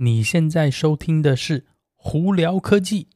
你现在收听的是《胡聊科技》。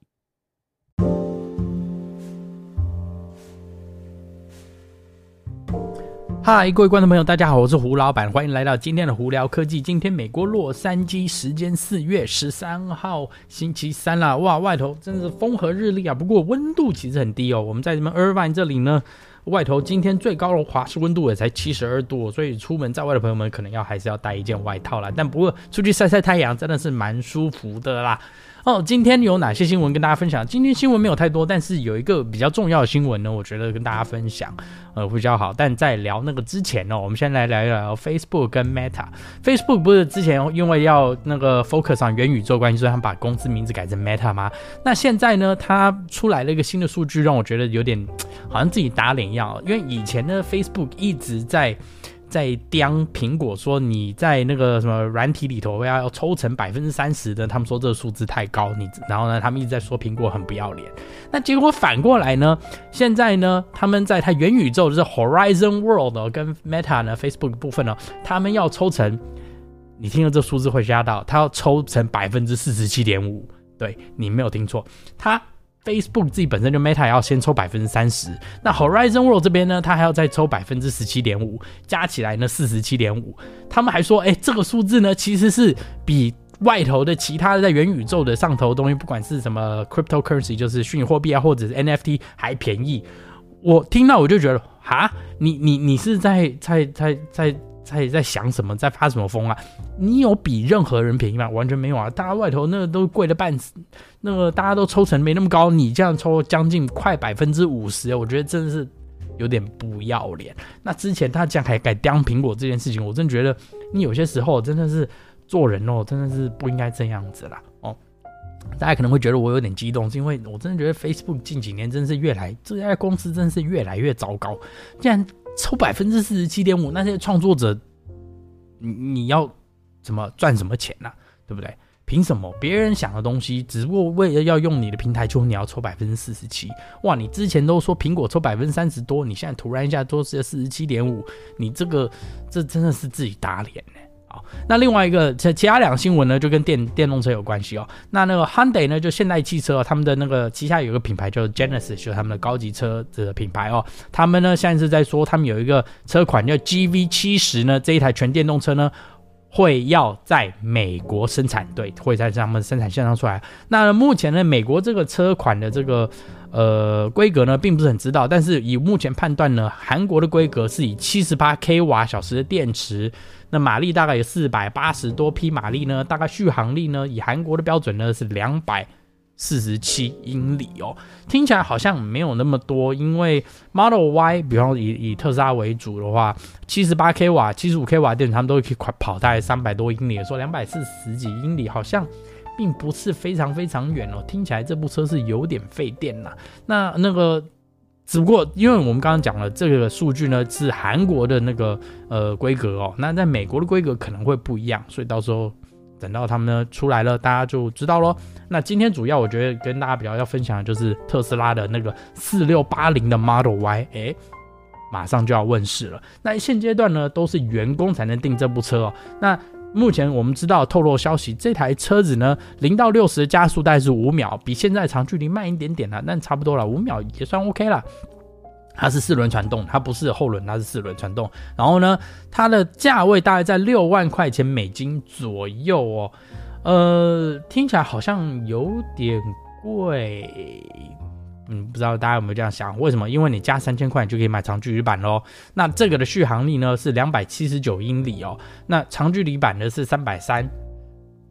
嗨，各位观众朋友，大家好，我是胡老板，欢迎来到今天的《胡聊科技》。今天美国洛杉矶时间四月十三号星期三啦，哇，外头真是风和日丽啊，不过温度其实很低哦。我们在这边 Irvine 这里呢。外头今天最高的华氏温度也才七十二度，所以出门在外的朋友们可能要还是要带一件外套啦。但不过出去晒晒太阳真的是蛮舒服的啦。哦，今天有哪些新闻跟大家分享？今天新闻没有太多，但是有一个比较重要的新闻呢，我觉得跟大家分享，呃，会比较好。但在聊那个之前呢，我们先来聊一聊 Facebook 跟 Meta。Facebook 不是之前因为要那个 focus 上元宇宙关系，所以他们把公司名字改成 Meta 吗？那现在呢，它出来了一个新的数据，让我觉得有点好像自己打脸一样。因为以前呢，Facebook 一直在。在刁苹果说，你在那个什么软体里头要要抽成百分之三十的，他们说这个数字太高，你然后呢，他们一直在说苹果很不要脸。那结果反过来呢，现在呢，他们在它元宇宙就是 Horizon World 跟 Meta 呢 Facebook 部分呢，他们要抽成，你听了这数字会吓到，他要抽成百分之四十七点五，对，你没有听错，他。Facebook 自己本身就 Meta 要先抽百分之三十，那 Horizon World 这边呢，它还要再抽百分之十七点五，加起来呢四十七点五。他们还说，哎、这个数字呢其实是比外头的其他的在元宇宙的上头的东西，不管是什么 cryptocurrency，就是虚拟货币啊，或者是 NFT 还便宜。我听到我就觉得，哈，你你你是在在在在。在在想什么，在发什么疯啊？你有比任何人便宜吗？完全没有啊！大家外头那个都贵的半死，那个大家都抽成没那么高，你这样抽将近快百分之五十，我觉得真的是有点不要脸。那之前他这样还敢刁苹果这件事情，我真觉得你有些时候真的是做人哦，真的是不应该这样子啦哦。大家可能会觉得我有点激动，是因为我真的觉得 Facebook 近几年真是越来这家公司真是越来越糟糕，竟然。抽百分之四十七点五，那些创作者，你你要怎么赚什么钱呢、对不对？凭什么别人想的东西，只不过为了要用你的平台，就你要抽百分之四十七？哇！你之前都说苹果抽百分之三十多，你现在突然一下多是四十七点五，你这个这真的是自己打脸呢。那另外一个，其其他两个新闻呢，就跟电电动车有关系哦。那那个 Hyundai 呢，就现代汽车，他们的那个旗下有一个品牌叫 Genesis，就是他们的高级车子的品牌哦。他们呢现在是在说，他们有一个车款叫 GV 七十呢，这一台全电动车呢会要在美国生产，对，会在他们生产线上出来。那目前呢，美国这个车款的这个。呃，规格呢并不是很知道，但是以目前判断呢，韩国的规格是以七十八 k 瓦小时的电池，那马力大概有四百八十多匹马力呢，大概续航力呢，以韩国的标准呢是两百四十七英里哦，听起来好像没有那么多，因为 Model Y，比方以以特斯拉为主的话，七十八 k 瓦、七十五 k 瓦电池，他们都可以快跑大概三百多英里，说两百四十几英里好像。并不是非常非常远哦，听起来这部车是有点费电呐。那那个，只不过因为我们刚刚讲了这个数据呢，是韩国的那个呃规格哦，那在美国的规格可能会不一样，所以到时候等到他们呢出来了，大家就知道喽。那今天主要我觉得跟大家比较要分享的就是特斯拉的那个四六八零的 Model Y，哎，马上就要问世了。那现阶段呢都是员工才能订这部车哦。那目前我们知道透露消息，这台车子呢，零到六十的加速带是五秒，比现在长距离慢一点点了，但差不多了，五秒也算 OK 了。它是四轮传动，它不是后轮，它是四轮传动。然后呢，它的价位大概在六万块钱美金左右哦，呃，听起来好像有点贵。嗯，不知道大家有没有这样想？为什么？因为你加三千块，就可以买长距离版喽。那这个的续航力呢是两百七十九英里哦。那长距离版的是三百三，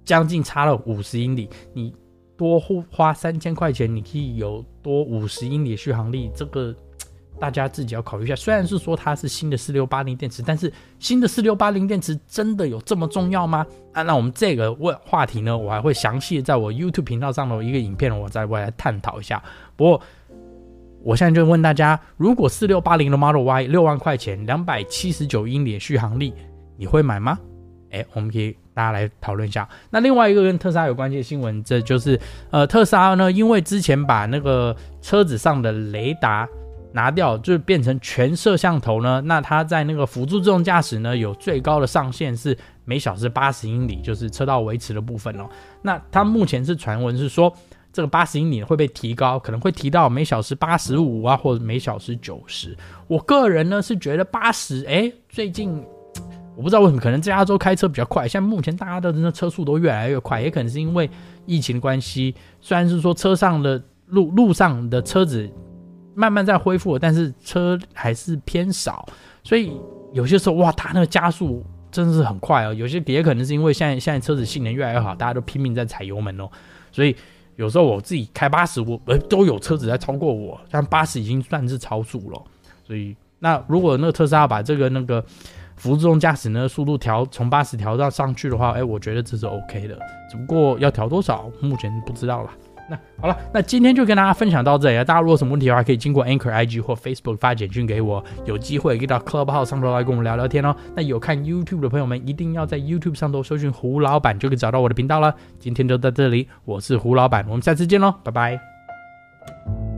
将近差了五十英里。你多花三千块钱，你可以有多五十英里的续航力，这个大家自己要考虑一下。虽然是说它是新的四六八零电池，但是新的四六八零电池真的有这么重要吗？啊，那我们这个问话题呢，我还会详细在我 YouTube 频道上的一个影片，我再过来探讨一下。不过，我现在就问大家：如果四六八零的 Model Y 六万块钱，两百七十九英里续航力，你会买吗？哎，我们可以大家来讨论一下。那另外一个跟特斯拉有关系的新闻，这就是呃，特斯拉呢，因为之前把那个车子上的雷达拿掉，就变成全摄像头呢，那它在那个辅助自动驾驶呢，有最高的上限是每小时八十英里，就是车道维持的部分哦。那它目前是传闻是说，这个八十英里会被提高，可能会提到每小时八十五啊，或者每小时九十。我个人呢是觉得八十，哎，最近我不知道为什么，可能在加州开车比较快，现在目前大家的那车速都越来越快，也可能是因为疫情关系。虽然是说车上的路路上的车子慢慢在恢复，但是车还是偏少，所以有些时候哇，它那个加速真的是很快哦。有些也可能是因为现在现在车子性能越来越好，大家都拼命在踩油门哦，所以。有时候我自己开八十，我呃都有车子在超过我，但八十已经算是超速了。所以那如果那个特斯拉把这个那个辅助自动驾驶呢速度调从八十调到上去的话，哎，我觉得这是 OK 的。只不过要调多少，目前不知道了。那好了，那今天就跟大家分享到这里了。大家如果有什么问题的话，可以经过 Anchor IG 或 Facebook 发简讯给我。有机会可以到 Club 号上头来跟我们聊聊天哦。那有看 YouTube 的朋友们，一定要在 YouTube 上头搜寻胡老板，就可以找到我的频道了。今天就到这里，我是胡老板，我们下次见喽，拜拜。